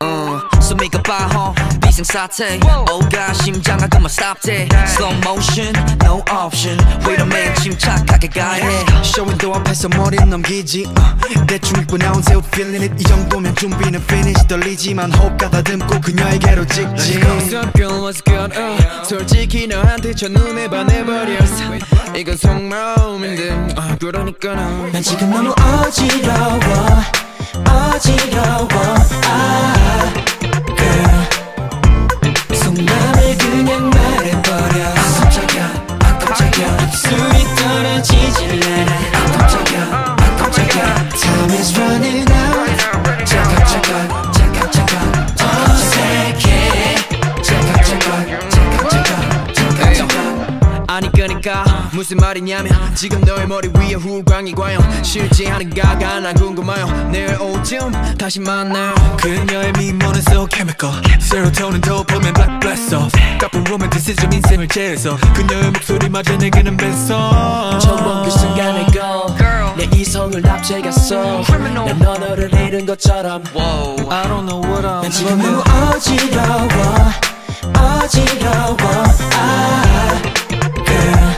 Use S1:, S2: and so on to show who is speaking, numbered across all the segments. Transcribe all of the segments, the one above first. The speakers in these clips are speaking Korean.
S1: 어, 숨이 가 빠호 비상사태. 오가 심장아 그만 stop that slow motion no option. wait a minute 침착하게 가야 해.
S2: 쇼윈도 앞에서 머리 넘기지 uh, 대충 입고 나온 새우 feeling it. 이 정도면 준비는 finish 떨리지만 호흡 가다듬고 그녀에게로 찍지.
S3: What's up girl what's good uh, 솔직히 너한테 첫눈에 반해버렸어. 이건 속마음인데 아 그러니까 난.
S4: 난 지금 너무 어지러워 어지러워. 아 girl 속마음을 그냥 말해버려. 아 깜짝이야 아 깜짝이야. 입술이 떨어지질 않아 아 깜짝이야 아 깜짝이야. Time is running out. 잠깐 잠깐 잠깐 잠깐. 어색해 잠깐 잠깐 잠깐 잠깐 잠깐
S3: 아니 그니까 무슨 말이냐면 지금 너의 머리 위에 후광이 과연 실제하는가가 난 궁금해요 내일 오쯤 다시 만나요.
S2: 그녀의 미모는 so chemical. 세로토닌 도파민 black blast off 까쁜 로맨티시즘 인생을 재해서 그녀의 목소리마저 내게는 뱃속
S4: 처음 본그 순간에 go. 내 이성을 납치했어. 난 언어를 잃은 것처럼.
S2: I don't know what I'm
S4: 난 지금 너무 어지러워. 어지러워. 아 girl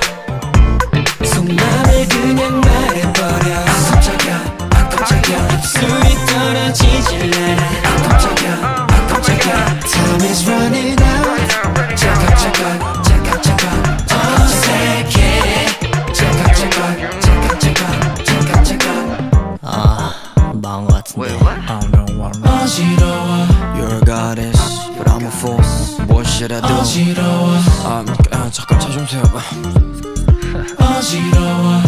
S4: 그냥 말해버려. 아 깜짝이야 아 깜짝이야. 입술이 떨어지질 않아 아 깜짝이야 아 깜짝이야. Time is running out. 잠깐 잠깐 잠깐 잠깐 어색해. 잠깐 잠깐 잠깐 잠깐 잠깐 잠깐 아 마음 같은데.
S1: Wait, what?
S2: I don't know what I'm
S4: 어지러워.
S2: You're a goddess but I'm a fool What should I do?
S4: 어지러워.
S2: 아, 아 잠깐 차좀 세워봐
S4: 어지러워.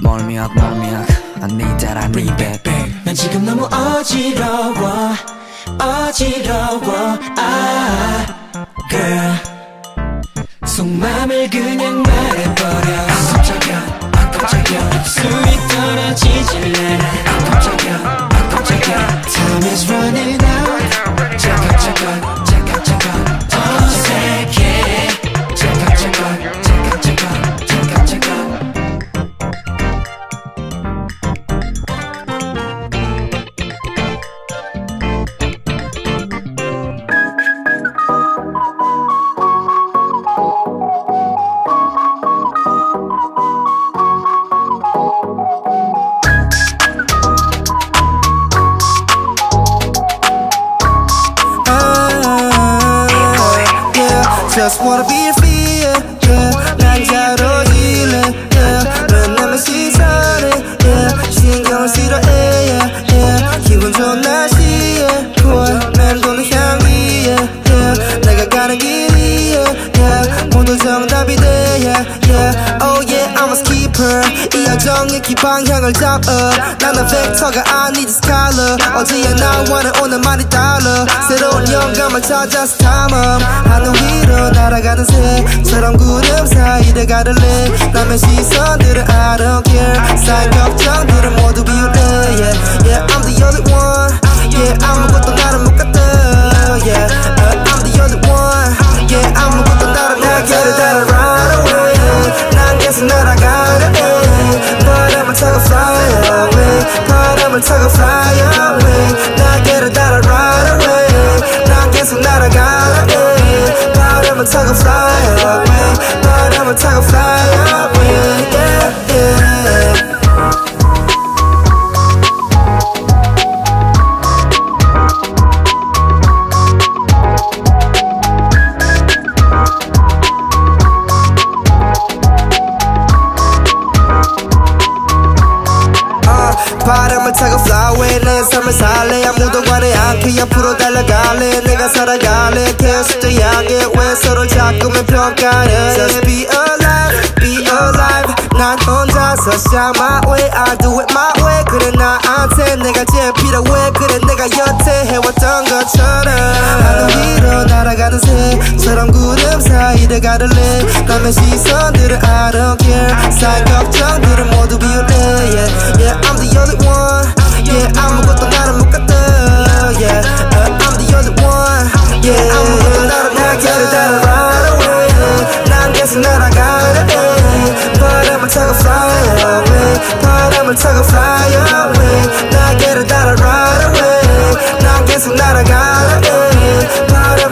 S2: 멀미약 멀미약. I need that I need that babe
S4: 난 지금 너무 어지러워. 어지러워. 아 girl. 속마음을 그냥 말해버려. 아 깜짝이야 아 깜짝이야. 입술이 떨어지질 않아 아 깜짝이야 아 깜짝이야. Time is running out. 잠깐 잠깐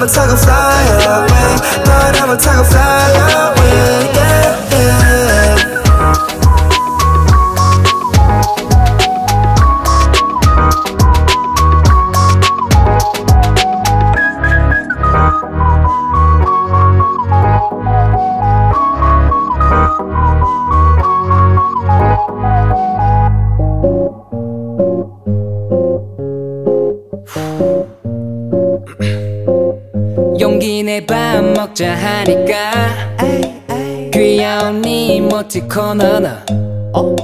S5: take a flyer, man. Not ever take a fly. 하나 어?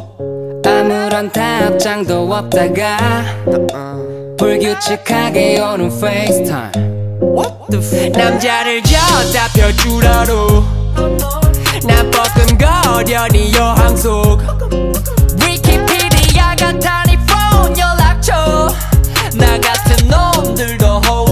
S6: 아무런 답장도 없다가 불규칙하게 오는 FaceTime. 남자를 져다 펴줄 하루. 나 뻐끔거려 니 여항 속. 위키피디아 같아 니폰 연락처. 나 같은 놈들도
S7: 호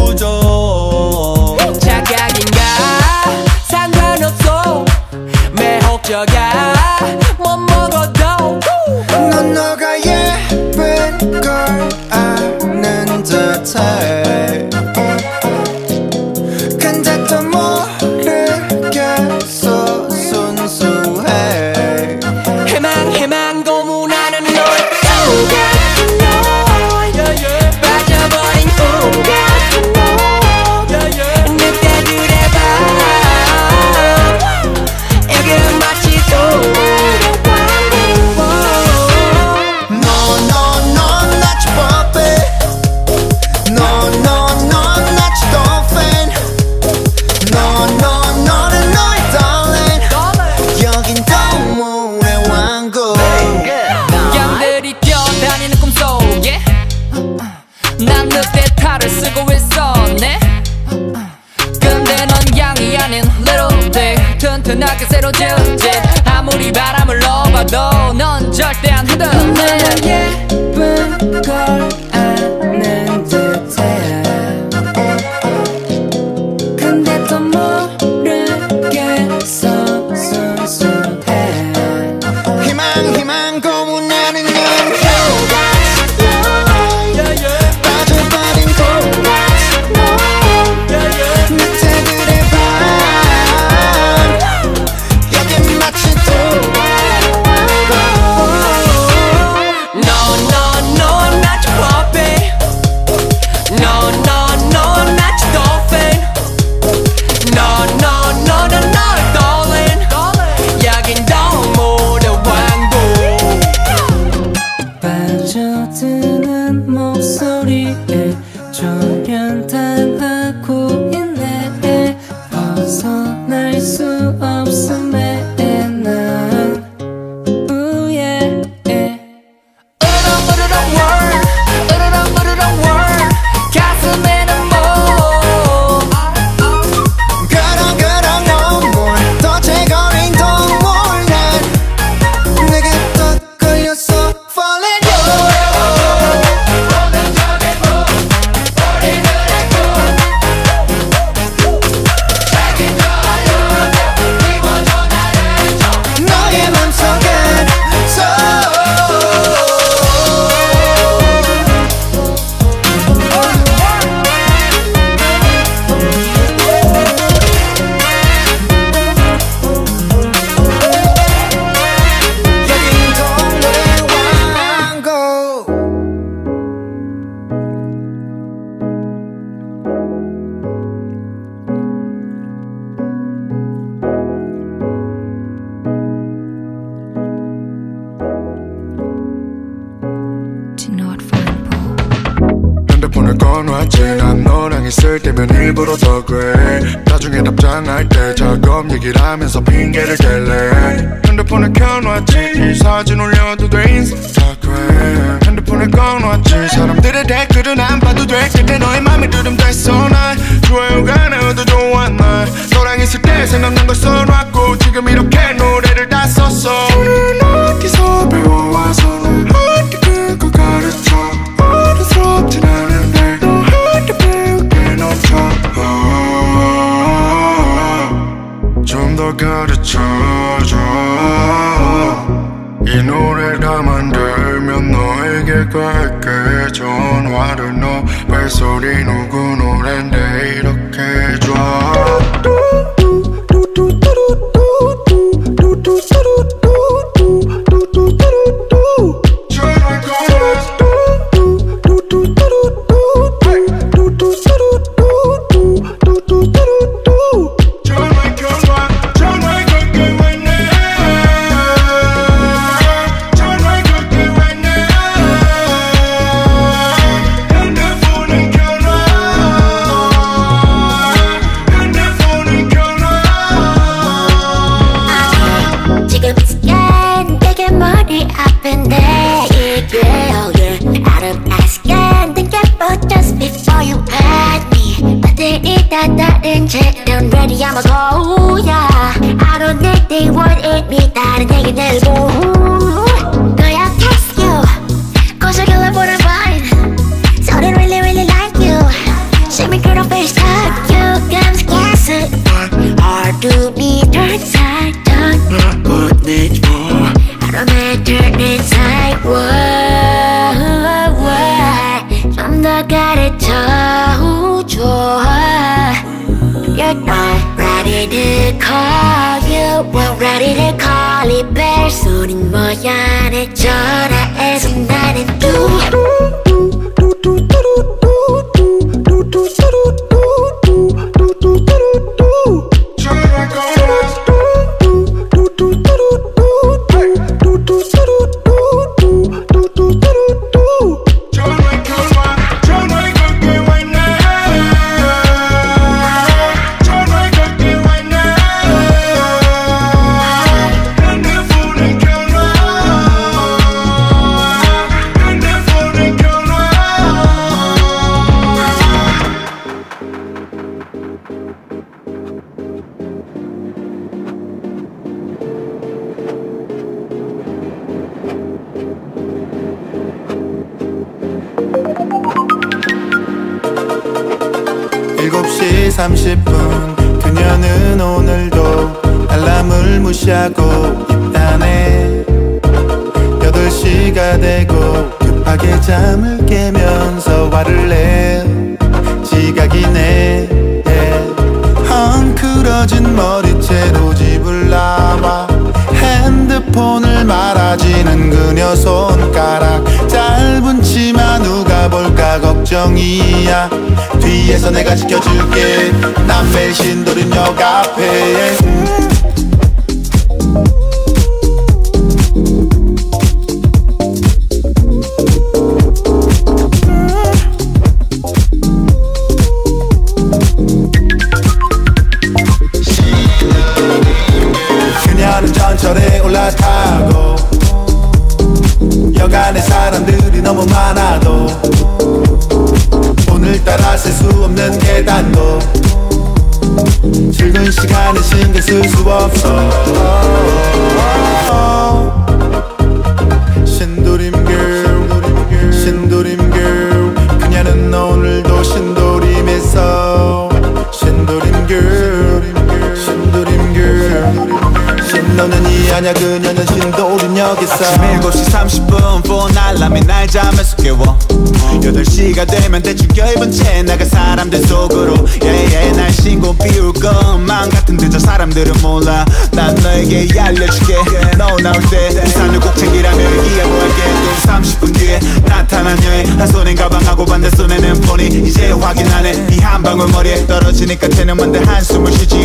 S7: 사람들
S8: 속으로. 예예 날 신고 비울 것만 같은데 저 사람들은 몰라. 난 너에게 알려줄게. 너 나올 때 우산을 꼭 챙기라며 얘기해볼게. 또 30분 뒤에 나타난 여인 한 손엔 가방하고 반대 손에는 폰이 이제 확인하네. 이 한 방울 머리에 떨어지니까 채는 만데 한숨을 쉬지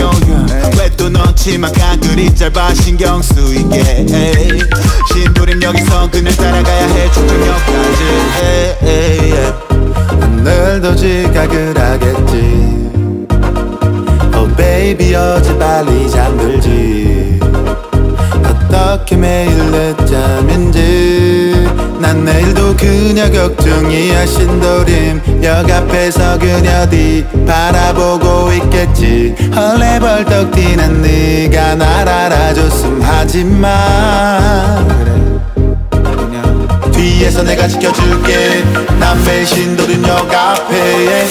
S8: 왜또 넣지막한 글이 짧아 신경 쓰이게. 신도림 여기서 그늘 따라가야 해. 에이.
S9: 오늘도 지각을 하겠지. Oh baby 어제 빨리 잠들지. 어떻게 매일 늦잠인지. 난 내일도 그녀 걱정이야 신도림 역 앞에서 그녀 뒤 바라보고 있겠지. 헐레벌떡 뛰는 네가 날 알아줬음. 하지만 그래 뒤에서 내가 지켜줄게. 난 매일 신도림역 앞에.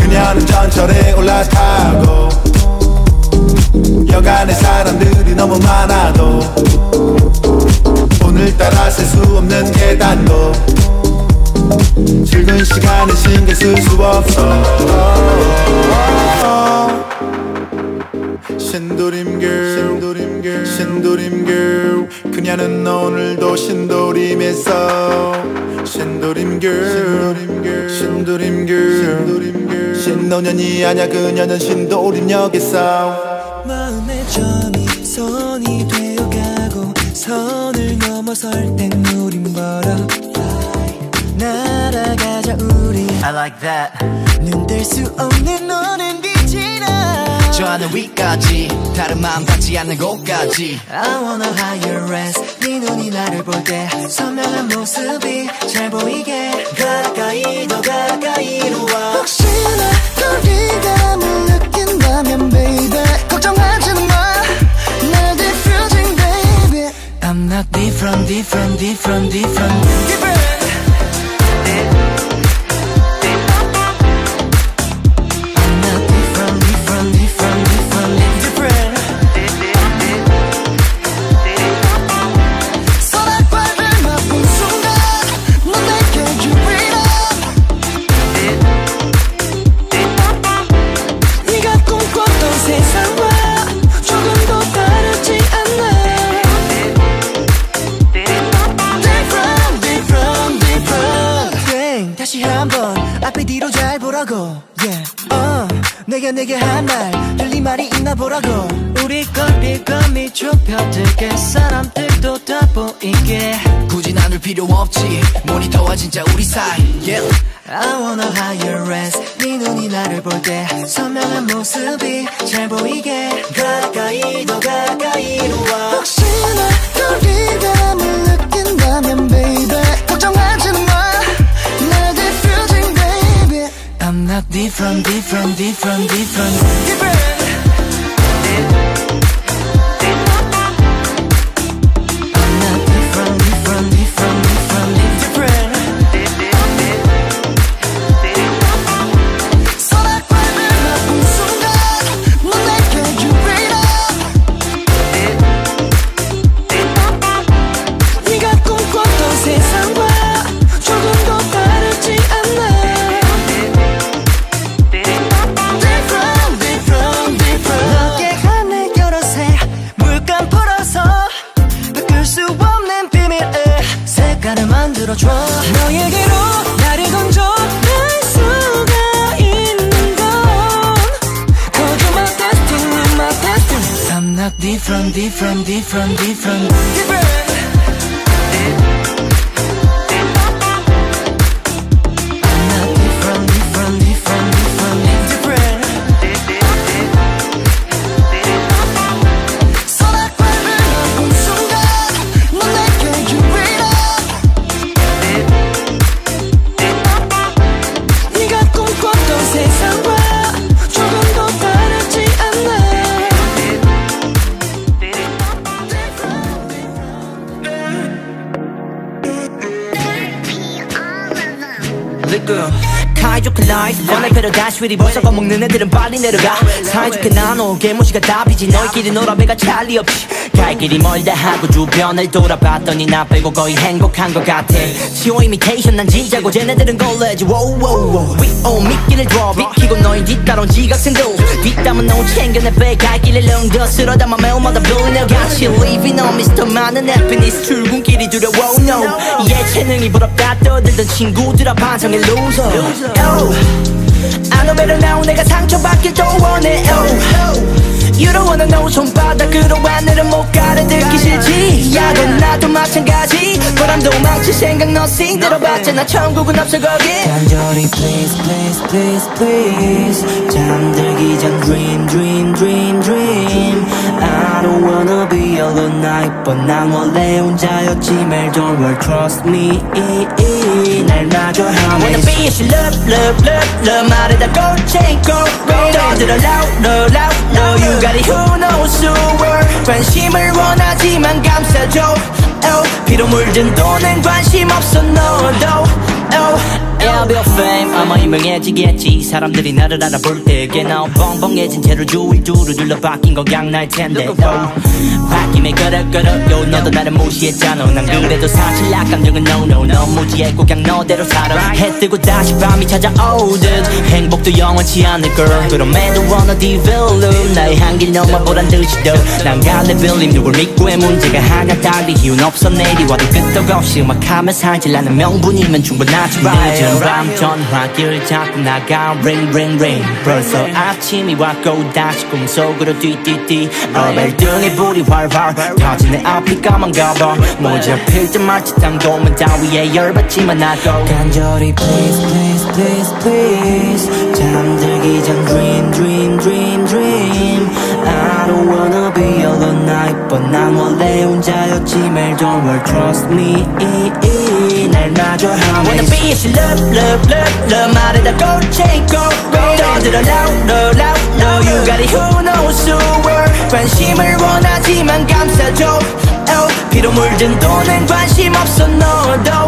S9: 그녀는 전철에 올라타고 여간에 사람들이 너무 많아도 오늘 따라 셀 수 없는 계단도. 즐거운 시간에 신경 쓸 수 없어. 신도림 girl 신도림 girl 신도림 girl 그녀는 오늘도 신도림에서. 신도림 girl 신도림 girl 신도림 girl 신노년이 아냐 그녀는 신도림역에서.
S4: 마음의 점이 손이 되어가고 선을 넘어설 땐 우린 멀어. 날아가자 우리.
S1: I like that.
S4: 눈뗄수 없는 너는 빛이
S1: 나저 하늘 위까지 다른 마음 닿지 않는 곳까지.
S4: I wanna higher res 네 눈이 나를 볼 때 선명한 모습이 잘 보이게. 가까이 더 가까이로 와. 혹시나 거리감을 느낀다면 baby 걱정하지 마 not different, different, different, different. different.
S5: 보라고 yeah. 어, 내가 내게 한말 들린 말이 있나 보라고.
S3: 우리 거리감이 좁혀들게 사람들도 다 보이게.
S1: 굳이 나눌 필요 없지. 모니터와 진짜 우리 사이 yeah.
S5: I wanna higher res. 네 눈이 나를 볼 때 선명한 모습이 잘 보이게. 가까이 더 가까이로 와. 혹시나 거리감을 느낀다면 baby 걱정하지 마 different different different different. different
S6: 애들은 빨리 내려가. 사이좋게 나눠 개무시가 답이지. 너희끼리 놀아 배가 찰리 없지 갈 길이 멀다 하고 주변을 돌아봤더니 나 빼고 거의 행복한 것 같아. 치워 이미테이션 난 진짜고 쟤네들은 걸레지. 워우워우 위오 미끼를 줘 비키고 너희 뒤따라온 지각생도. 뒷담은 너무 챙겨내 빼갈 길을 렁더 담아 매운마다 불리며 같이 Living on Mr. 많은 해피니스 출근길이 두려워 no. 예체능이 부럽다. 떠들던 친구들아 반성의 loser oh. Know better now 내가 상처받길 더 원해 oh. You don't wanna know 손바닥으로 하늘은 못 가려듣기 싫지 야건 나도 마찬가지 바람 도 망칠 생각 nothing 들어봤잖아 천국은 없어 거기 간절히 please please please please 잠들기 전 dream dream dream dream don't wanna be alone night but 난 원래 혼자였지 매일 don't worry trust me 날 마주하면 Wanna be a love love love love 말에다 go change go go 떠들어 loud loud loud loud you got it who knows the world 관심을 원하지만 감싸줘 oh. 피로 물든 돈엔 관심 없어 너도 oh. Yeah, I'll be a fame. 아마 유명해지겠지. 사람들이 나를 알아볼 때게 나 뻥뻥해진 채로 주위 두루 둘러 바뀐 건 양날 텐데. 바뀜에 그럭그럭요. 너도 나를 무시했잖아. 난 그래도 사실 약감정은 no no 넌 무지했고 그냥 너대로 살아. 해 뜨고 다시 밤이 찾아오듯. 행복도 영원치 않을 걸. 그럼에도 wanna develop. 나의 한길 넘어 보란 듯이도. 난 갈래 빌림 누굴 믿고의 문제가 하나 달리 이유는 없어. 내리 와도 끄떡 없이 음악하며 살지. 않는 명분이면 충분하지. Right 늦은 밤 전화길 잡고 나가 ring ring ring. 벌써 아침이 왔고 다시 꿈속으로 뛰뛰뛰 어벨등에 불이 활활. 내 앞이 까만 가방 모자 필때 마치 당도면 따위에 열받지만 나도 간절히 please please please please. 잠들기 전 dream dream dream dream. I don't wanna be alone night but 난 원래 혼자였지 매일 don't worry trust me 날 마주하면 Wanna be a love love love love 말에다 go change go go 떠들어 loud loud loud loud you got it who knows the world 관심을 원하지만 감싸줘 oh. 피로 물든 돈엔 관심 없어 너도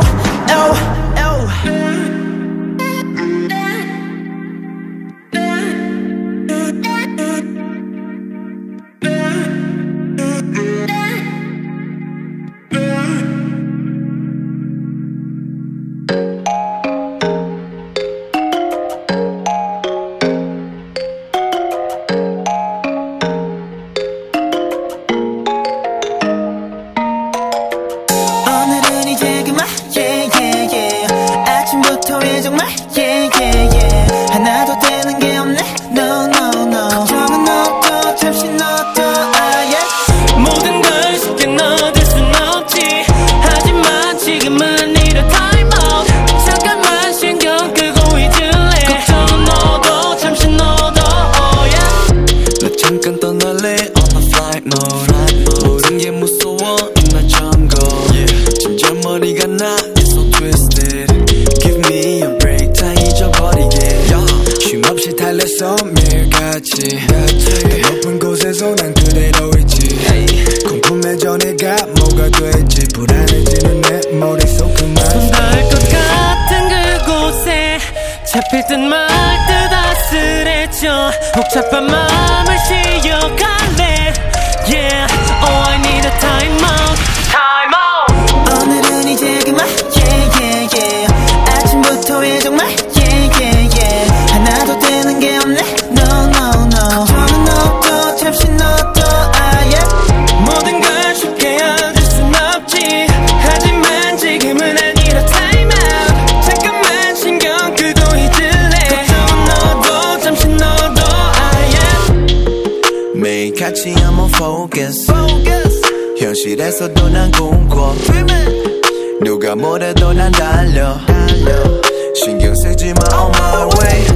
S10: 같이 I'm on focus, focus. 현실에서도 난 꿈꿔. Dreaming. 누가 뭐래도 난 달려, 달려. 신경 쓰지 마 on my way.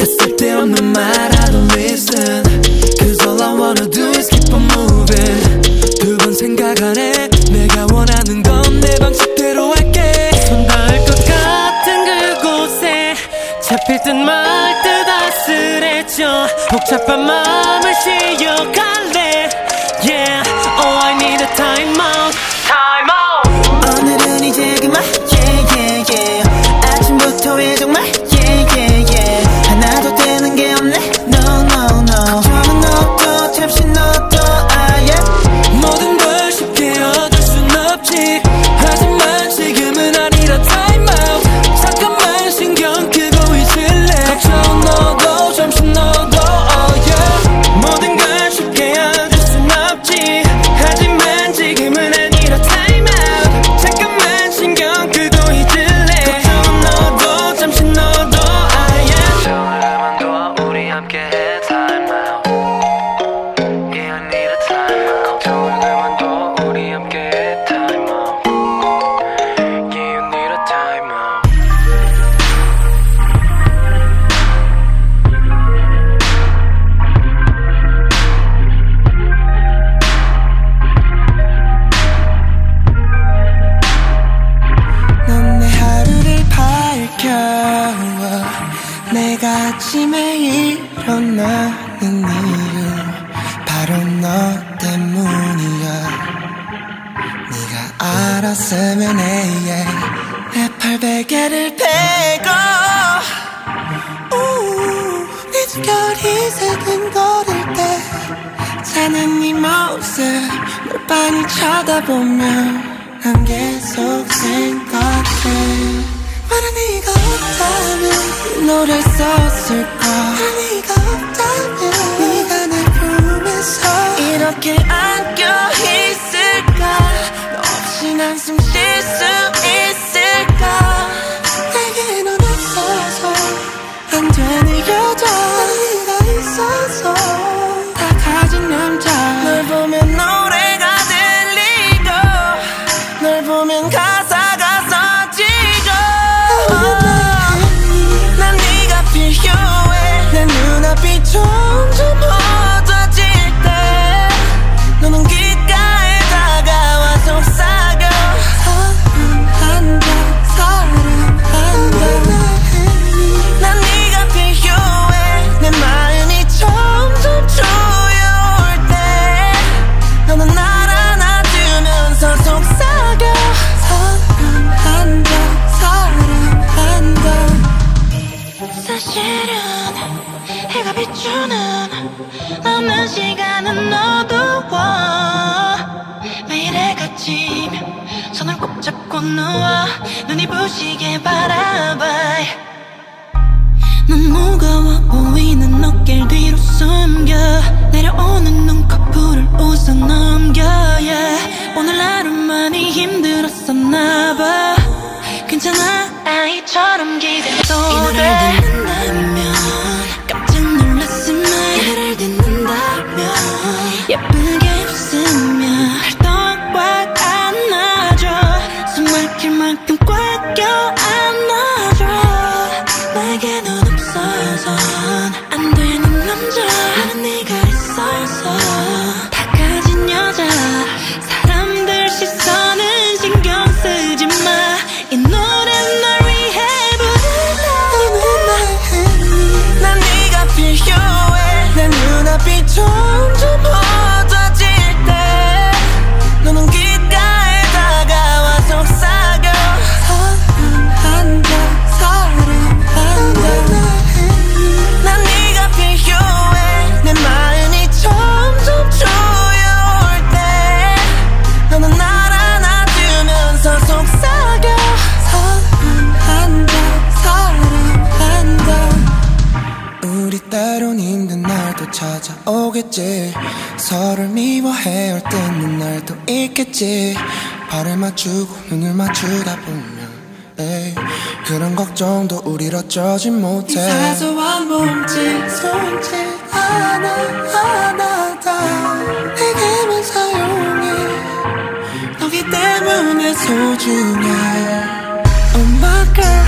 S10: It's 쓸데없는 말 I don't listen. Cause all I wanna do is keep on moving
S11: 두 번 생각 안 해. 내가 원하는 건 내 방식대로 할게. 손 닿을 것 같은 그곳에 잡힐 듯 말듯 아슬해져. 복잡한 마음을
S12: 씻 베개를 베고 내 주결이 새근거릴 때 자는 네 모습 널 빤히 쳐다보면 난 계속 생각해 만약 네가 없다면 이 노래 썼을까 만약 네가 없다면 네가 날 품에서 이렇게 안겨 있을까 너 없이 난숨쉴수
S13: 누워 눈이 부시게 바라봐 넌 무거워 보이는 어깨를 뒤로 숨겨. 내려오는 눈꺼풀을 웃어 넘겨 yeah. 오늘 하루 많이 힘들었었나봐. 괜찮아 아이처럼 기대도 이 노래를 듣는다면
S5: 맞추고 눈을 맞추다 보면 에이, 그런 걱정도 우리 어쩌지 못해. 이 사소한 몸짓 손짓 하나 하나 다 내게만 사용해. 너기 때문에 소중해. Oh my girl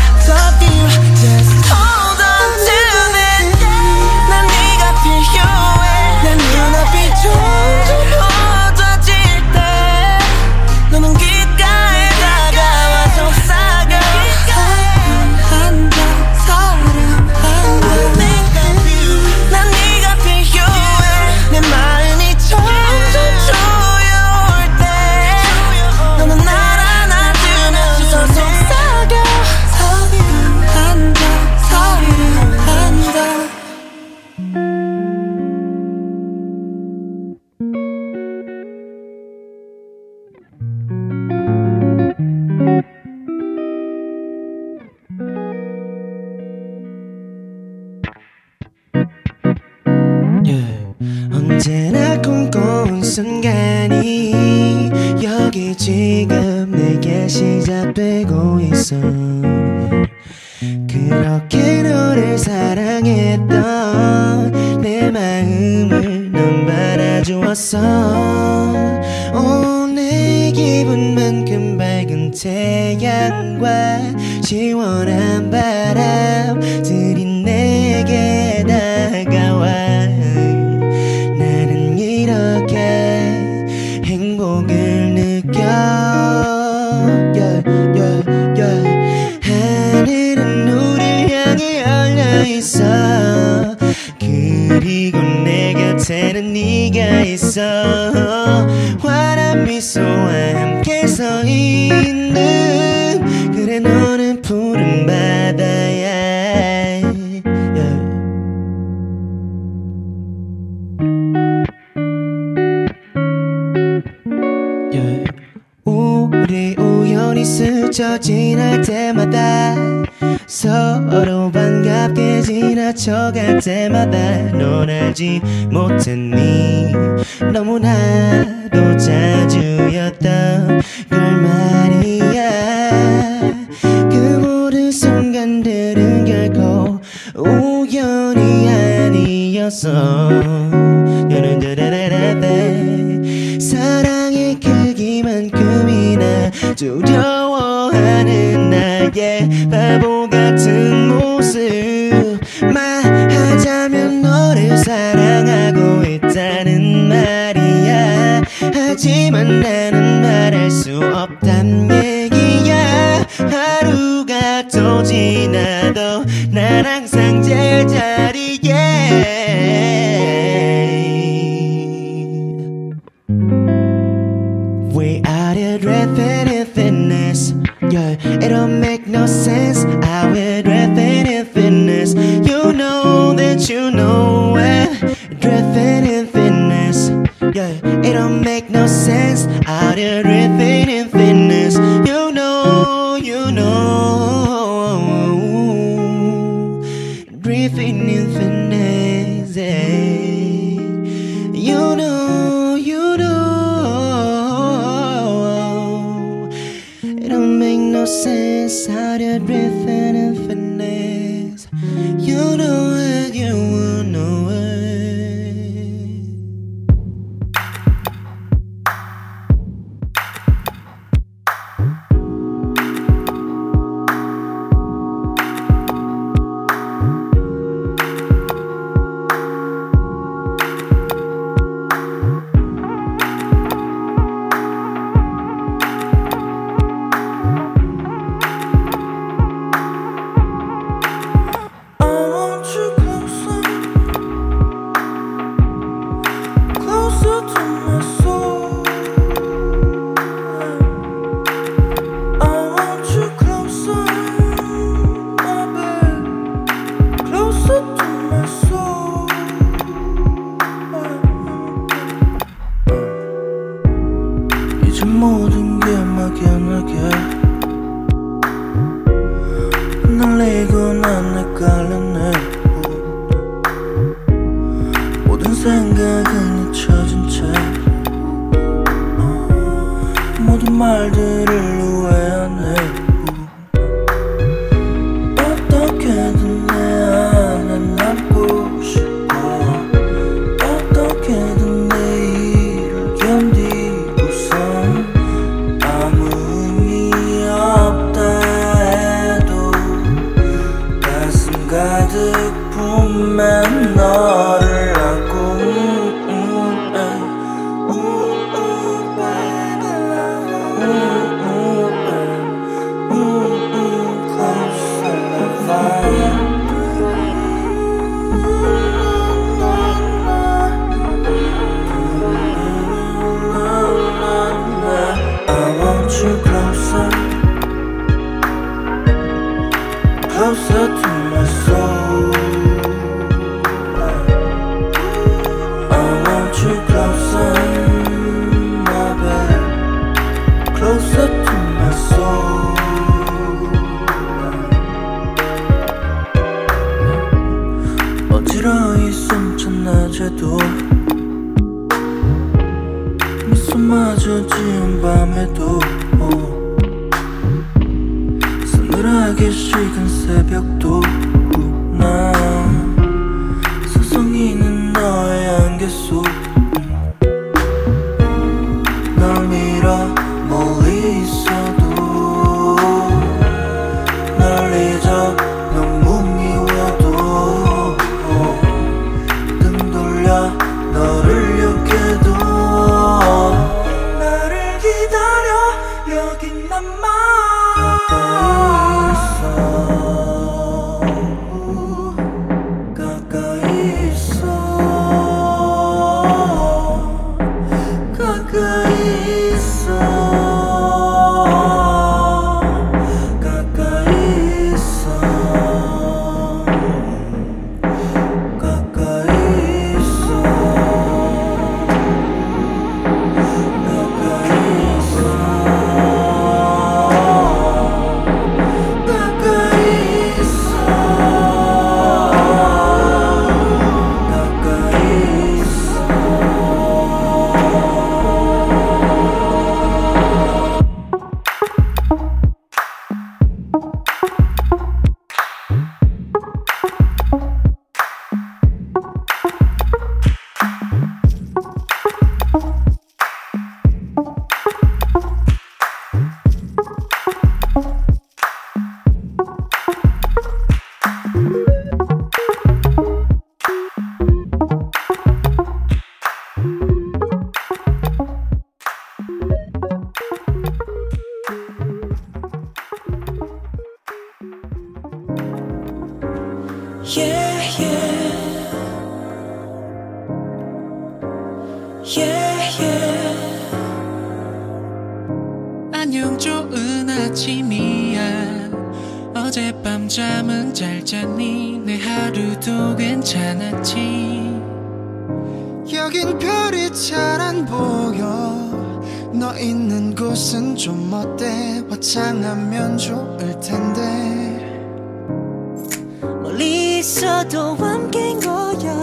S4: 있어도
S14: 함께인 거야.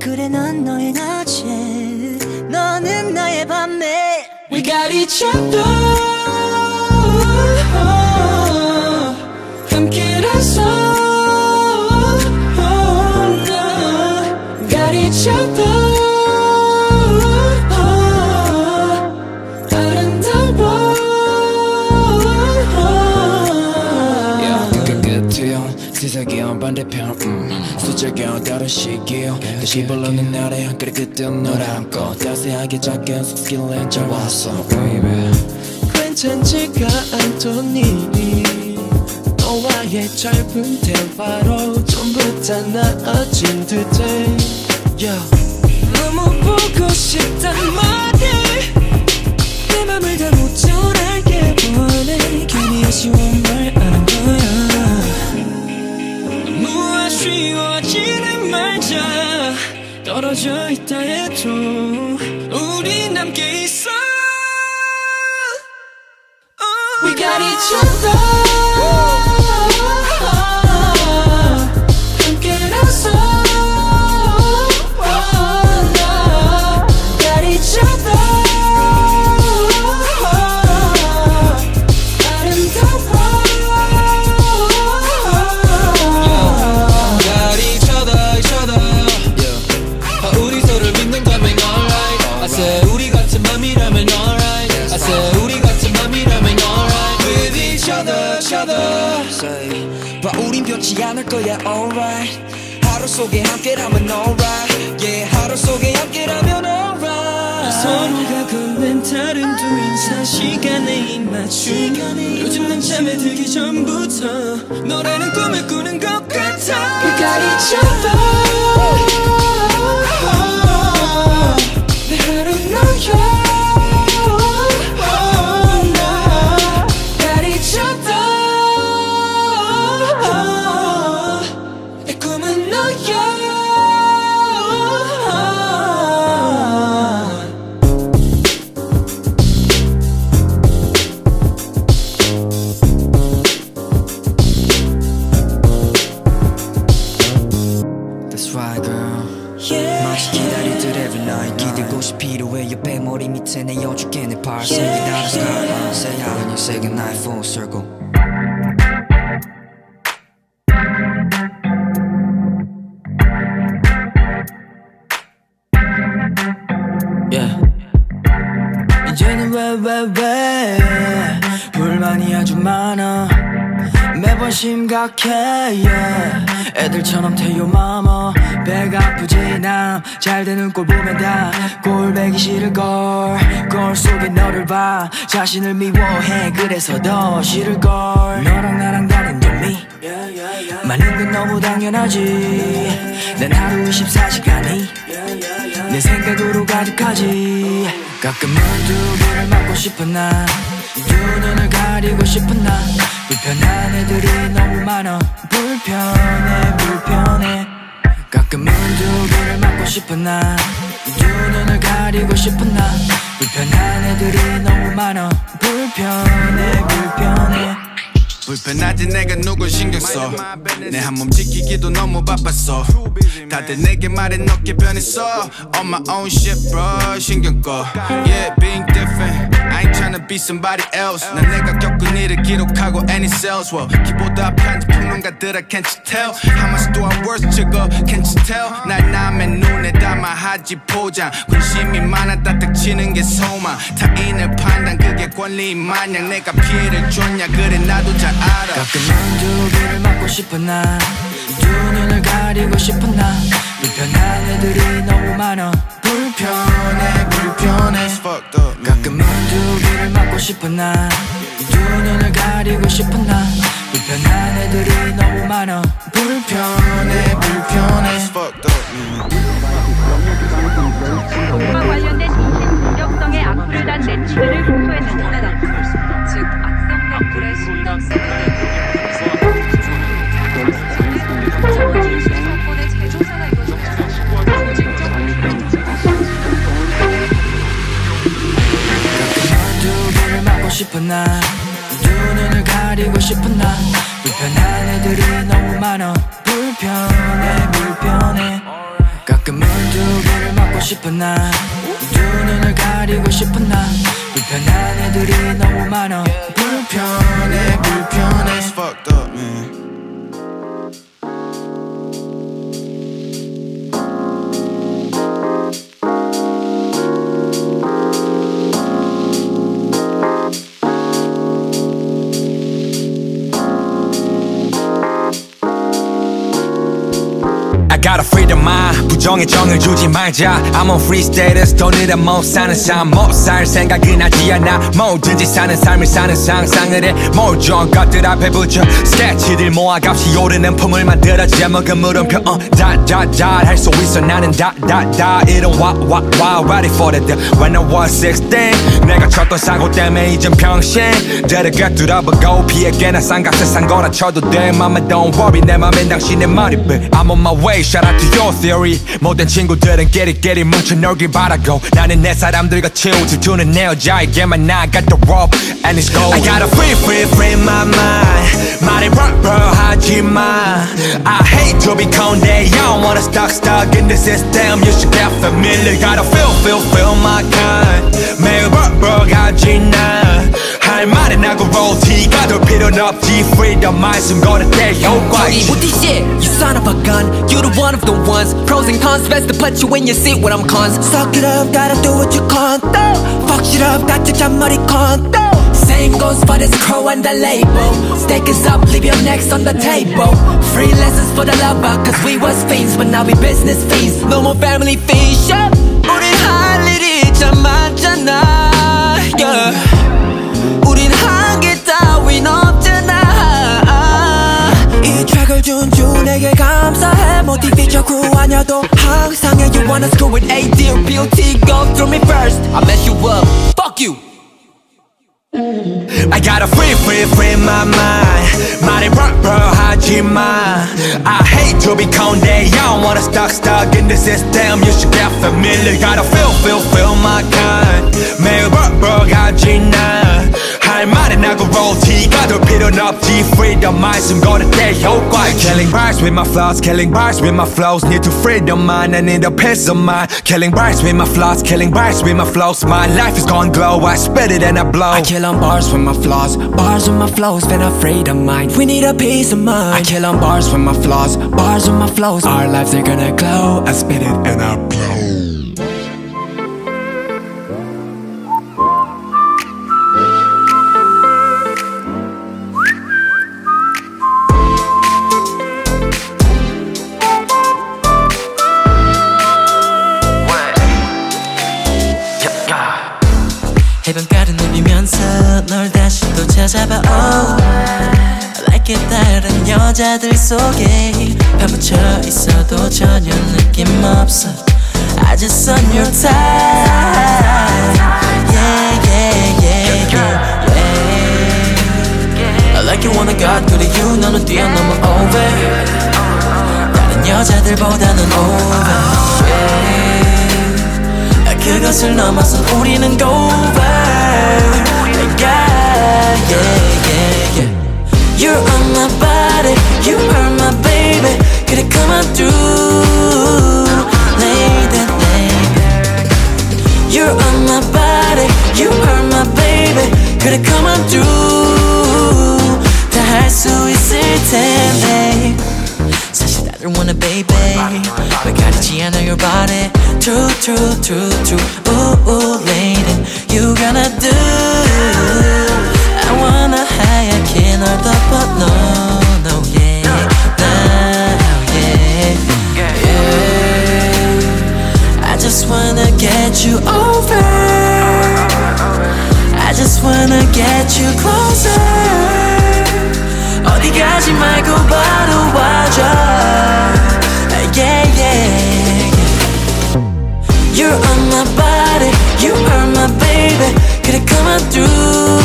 S14: 그래 난 너의 낮에 너는 나의 밤에.
S10: We got each other. 함께라서. Got each other. 아름다워
S15: 끝끝이요 세상의 반대편 음. 숫자가 다른 시기요. 다시 불러는 날에 그래 그땐 널 안고 따스하게 작게 속스킬에 잡았어 baby.
S10: 괜찮지가 않더니 너와의 짧은 대화로 전부 다 나아진 듯해. Yeah. 너무 보고 싶단 말이 내 맘을 다못 전하게 원해 괜히 아쉬운 말 쉬워지는 말자. 떨어져 있다 해도 우리 함께 있어. We got each other
S16: 거야 alright. 하루 속에 함께라면 alright. Yeah 하루 속에 함께라면 alright.
S10: 서로가 건넨 다른 두 인사 시간에 입맞춤. 요즘 난 잠에 들기 전부터 너라는 꿈을 꾸는 것 같아. other 자신을 미워해 그래서 더 싫을걸. 너랑 나랑 다른 점이 많은 건 너무 당연하지. 난 하루 24시간이 내 생각으로 가득하지. 가끔은 두 귀를 막고 싶은 나 두 눈을 가리고 싶은 나. 불편한 애들이 너무 많아. 불편해 불편해. 가끔은 두 귀를 막고 싶은 나두 눈을 가리고 싶은 나. 불편한 애들이 너무 많아. 불편해 불편해.
S17: 불편하지 내가 누굴 신경 써내 한 몸 지키기도 너무 바빴어. 다들 내게 말해 넣게 변했어. On my own shit bro. 신경 꺼. Yeah being be somebody else. 난 내가 겪은 일을 기록하고 any sales well 키보드 편집 평론가들아 can't you tell? How much do I worth 저거 can't you tell? 날 남의 눈에 담아 하지 포장 관심이 많아 따뜻치는 게 소망. 타인을 판단 그게 권리 마냥 내가 피해를 줬냐. 그래 나도 잘 알아.
S10: 가끔은 두 귀를 막고 싶은 나두 눈을 가리고 싶은 나. 불편한 애들이 너무 많아 불편해 불편해. 가끔은 두 귀를 막고 싶은 나두 눈을 가리고 싶은 나. 불편한 애들이 너무 많아. 불편해 불편해.
S18: 공과 관련된 인신 공격성의 악플을 단 네티즌을 공소했습니다. 즉 악성 댓글의 사건
S10: 싶은 나두 눈을 가리고 싶은 나. 불편한 애들이 너무 많아. 불편해 불편해. 가끔은 두 귀를 막고 싶은 나두 눈을 가리고 싶은 나. 불편한 애들이 너무 많아. 불편해 불편해
S19: got a freedom mind 부정에 정을 주지 말자. I'm on free status 돈이라 못 사는 삶. 못살 생각은 하지 않아. 뭐든지 사는 삶을 사는 상상을 해뭘좋은 것들 앞에 붙여. 스케치들 모아 값이 오르는 품을 만들어 제목은 물음표. 어, 다다다 할 수 있어. 나는 다다다. 이런 와와와 ready for the When I was 16 내가 쳤던 사고 때문에 이젠 평생. 데려가 뚫어보고 피해게나 싼 값에 산 거라 쳐도 돼. Mama don't worry. 내 맘엔 당신의 머리빛 I'm on my way shout out to your theory 모든 친구들은 깨리깨리 뭉쳐 놀길 바라고 나는 내 사람들과 치우 질투는 내 여자에게만 I got the rope and it's gold I gotta free free free my mind 말이 rock 하지마 I hate to be conde You don't wanna stuck stuck in the system You should get familiar Gotta feel feel feel my kind 매일 rock 하지 나 할 말은 하고 roll 티가 될 필요는 없지 Freedom 말씀 걸을 때 효과
S6: Johnny, with this shit, you son of a gun You the one of the ones Pros and cons, best to put you in your seat when I'm cons Suck it up, gotta do what you can't do Fuck
S7: 턱시럽 같은 잔머리 콘도 Same goes for this crow and the label Steak is up, leave your necks on the table Free lessons for the lover Cause we was fiends but now we business fiends No more family fiends yeah. 우린 할 일이 참 많잖아 yeah. 준주 내게 감사해 모티베이션 crew 아냐도 항상 해 You wanna screw with A deal beauty go through me first I mess you up Fuck you
S19: I gotta free free free my mind 말이 펄펄 하지마 I hate to be conde I don't wanna stuck stuck in the system You should get familiar Gotta feel feel feel my kind 매일 펄펄 가지 나 할 말은 나고 roll 티가 될 필요는 없지 Freedom 말씀 거는 내 효과 Killing bars with my flaws Killing bars with my flows Need to free the mind I need a peace of mind Killing bars with my flaws Killing bars with my flows My life is gonna glow I spit it and I blow
S7: I kill on bars with my flaws Bars with my flows Been afraid of mine We need a peace of mind I kill on bars with my flaws Bars with my flows Our lives are gonna glow I spit it and I blow
S14: 여자들 속에 파묻혀 있어도 전혀 느낌 없어 I just on your time Yeah yeah yeah yeah yeah I like you wanna go to the you 너는 뛰어넘어 over 다른 여자들보다는 over yeah. 그것을 넘어서 우리는 go over yeah, yeah, yeah, yeah. You're you are my baby 그래 come on through lady, lady You're on my body, you are my baby 그래 come on through 다 할 수 있을 텐데 사실 다들 wanna baby 왜 가리지 않아 your body True true true true Ooh ooh lady You gonna do I wanna 하얗게 널 get you over I just wanna get you closer 어디 가지 말고 바로 와줘 Yeah yeah yeah You're on my body You are my baby 그래 come on through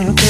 S20: 무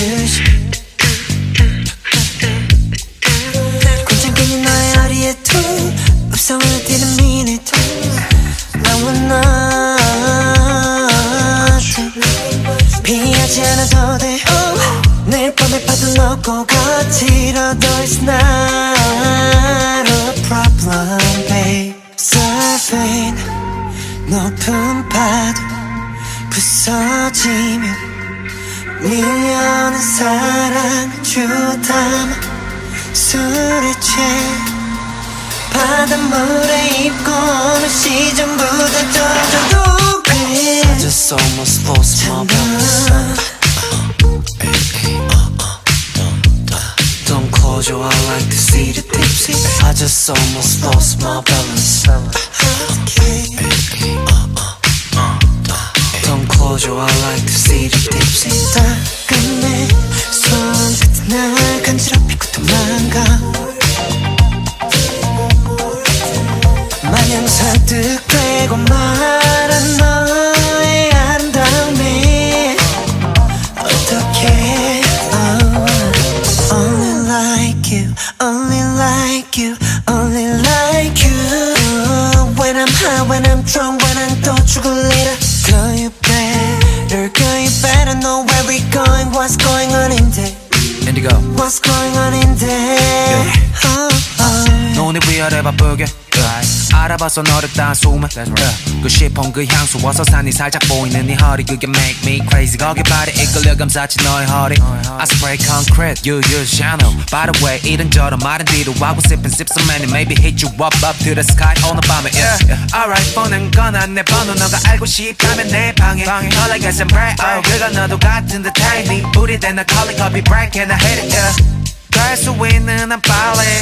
S21: 시폰 그 향수 와서 산이 살짝 보이는 네 허리 그게 make me crazy 거기 발에 이끌려 감싸지 너의 허리 I spray concrete you use channel By the way 이런저런 말은 뒤로 하고 sip and sip some many maybe hit you up up to the sky 오늘 밤에 yeah, yeah. Alright 뻔한 건안 내 번호 너가 알고 싶다면 내 방에 All I got some bread oh 그건 너도 같은 듯해 네 뿌리 대나 calling copy break and I hate it yeah 갈수 있는 한 빨리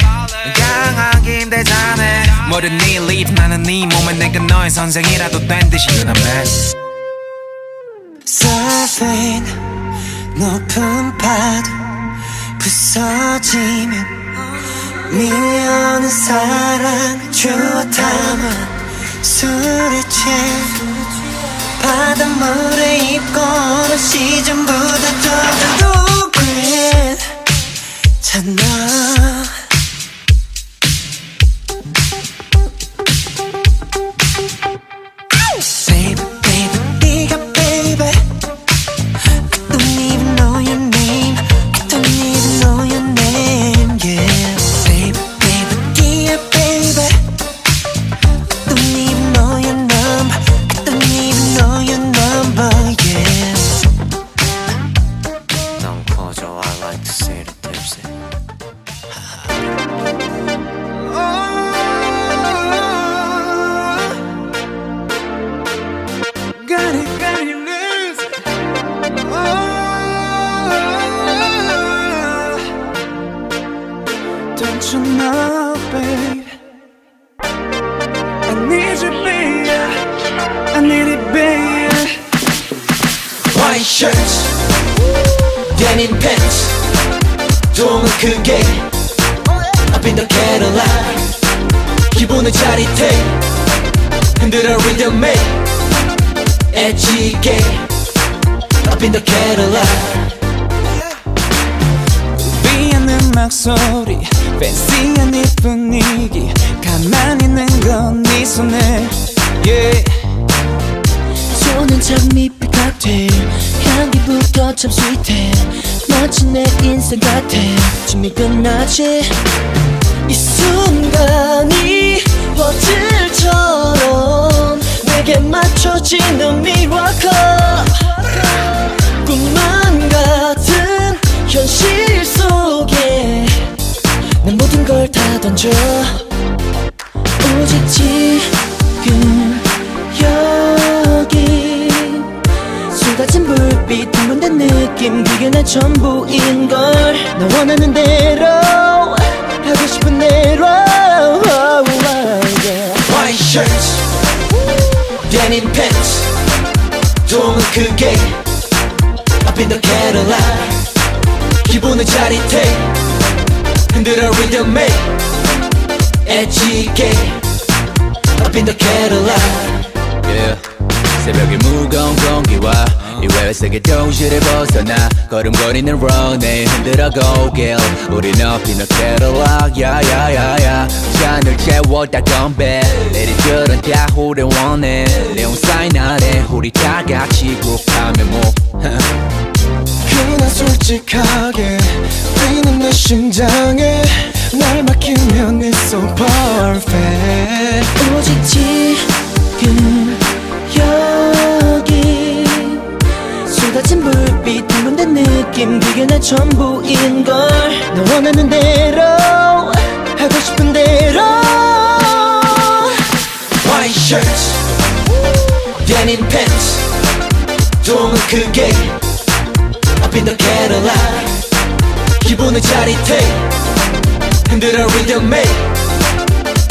S21: 강하기 힘들잖아 뭐든 네 leave 나는 네 몸에 내가 너의 선생이라도 된 듯이 You know man
S20: Surfing 높은 파도 부서지면 밀려는 사랑 주워 담아 술에 취해 바닷물에 입고 오는 시즌보다 더 잖
S22: the
S16: Cadillac.
S23: 비하는 음악 소리 팬시한 네 분위기. 가만히 있는 건네 손에. Yeah.
S14: 손은 참 미피 칵테일 향기부터 참 스윗해. 마치 내 인생 같아. 준비 끝나지. 이 순간이 퍼즐처럼 내게 맞춰지는 miracle 꿈만 같은 현실 속에 난 모든 걸 다 던져 오직 지금 여기 쏟아진 불빛 흥분된 느낌 그게 내 전부인 걸너 원하는 대로 하고 싶은 대로.
S16: White shirts Denim pants 좀은 크게 Up in the Cadillac 기분은 짜릿해 흔들어 리듬에 엣지게 Up in the Cadillac
S24: yeah. 새벽의 무거운 공기와
S7: 이외의 세계 도시를 벗어나 걸음거리는 runway 흔들어 고길. 높이 너 캐롤락 야야야야 잔을 채워 다 덤벨. 내리들은 다 우리 원해. 내온 사인 아래 우리 다 같이 굽하면 뭐
S12: 그냥 솔직하게 뛰는 내 심장에 날 맡기면 it's so perfect.
S14: 오직 지금 쏟아진 불빛 둥근된 느낌 그게 내 전부인 걸 너 원하는 대로 하고 싶은 대로
S10: White shirts Denim pants 조금은 크게 Up in the Cadillac 기분은 짜릿해 흔들어 리듬에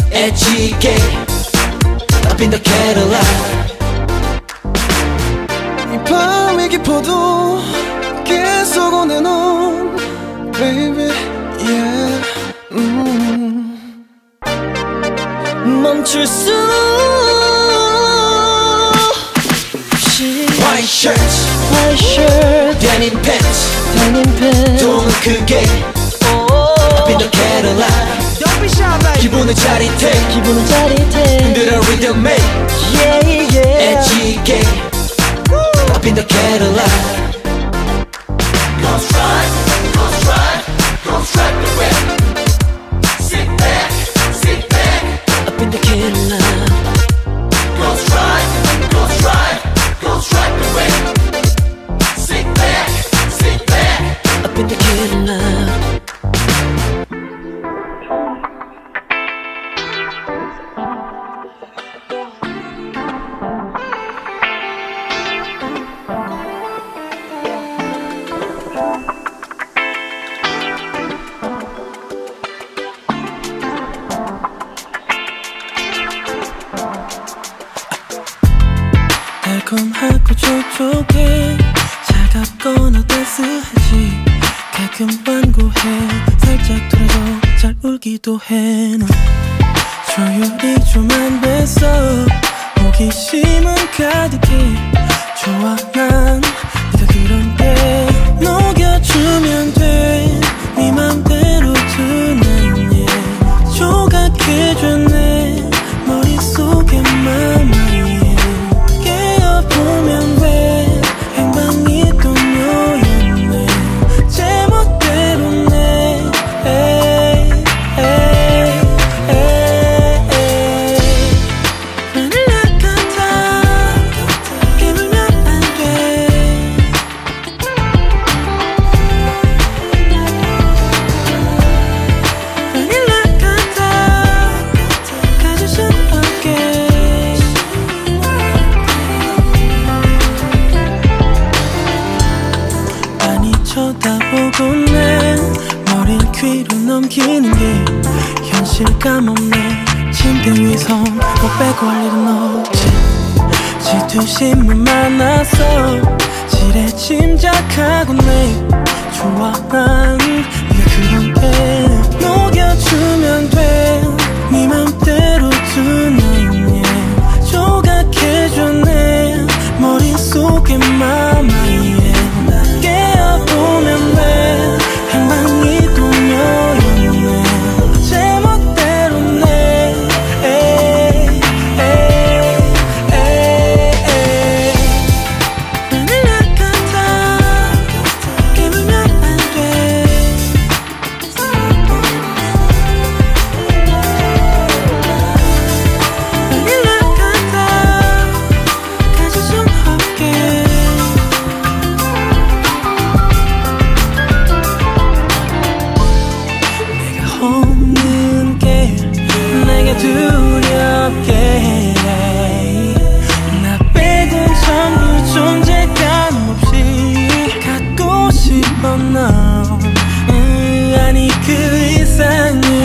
S10: 엣지게 Up in the Cadillac
S12: 이 밤이 깊어도 계속 오는 온 baby yeah 음.
S14: 멈출 수 없이
S10: White shirts
S14: White shirt
S10: Denim pants
S14: Denim pants
S10: 조금은 크게 Up in the Cadillac
S16: Don't be shy baby
S10: 기분은 짜릿해
S14: 기분은 짜릿해
S10: 흔들어 리듬에
S14: Yeah yeah
S10: 엣지게 Up in the Cadillac
S14: 아니 그 이상은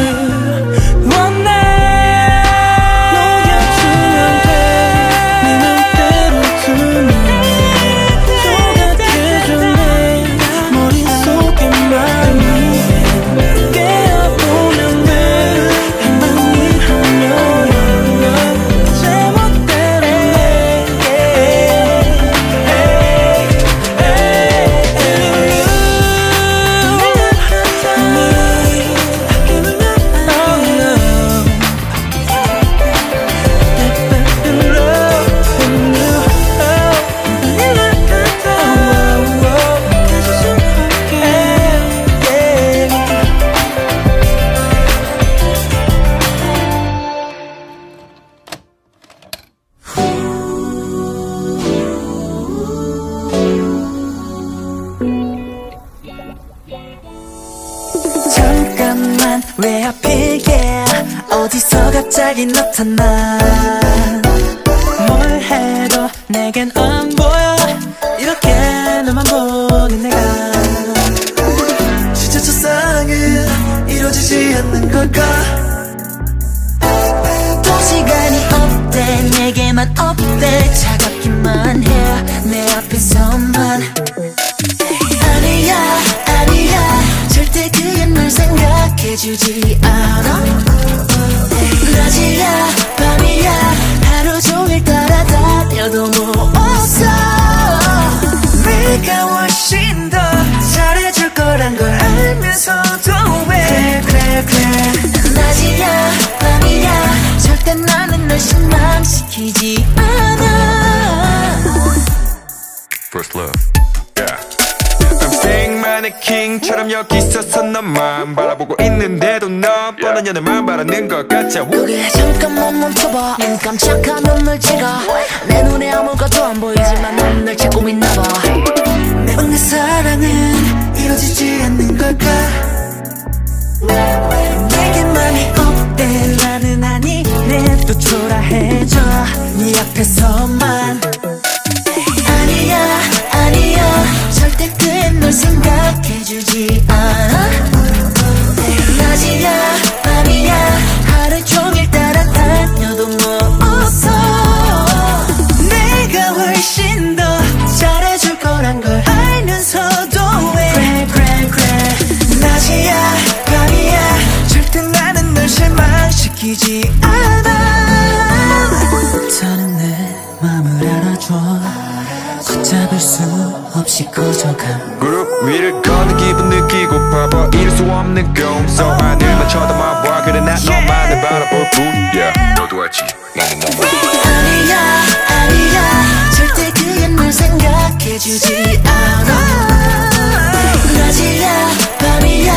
S19: First love. Yeah. I'm fake mannequin처럼 여기 있어서 너만 바라보고 있는데도 넌 뻔한 연애만 바라는 것 같아.
S14: 그게 잠깐만 멈춰봐 눈 깜짝하면 널 찍어 내 눈에 아무것도 안 보이지만 넌널 찾고 있나봐
S12: 매번 내 사랑은 이루어지지 않는 걸까
S14: 내게만이 없대 나는 아니래도 초라해져 네 앞에서만 그애 널 생각해주지 않아? 낮이야 밤이야. 하루 종일 따라다녀도 뭐 없어. 내가 훨씬 더 잘해줄 거란 걸 알면서도 왜? 그래 그래 그래. 낮이야 밤이야. 절대 나는 널 실망시키지
S10: 없이 꺼져가
S19: 무릎 위를 걷는 기분 느끼고 봐봐. 이룰 수 없는 꿈속 하늘만 쳐다봐봐 그래 난 너만을 바라볼 뿐 Yeah 너도 알지 나는 너만
S14: 아니야 아니야. 절대 그게 널 생각해주지 않아. 낮이야 밤이야.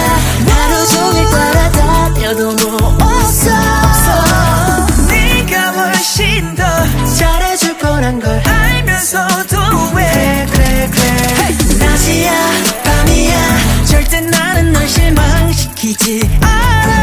S14: 하루 종일 따라다녀도 밤이야 절대 나는 널 실망시키지 않아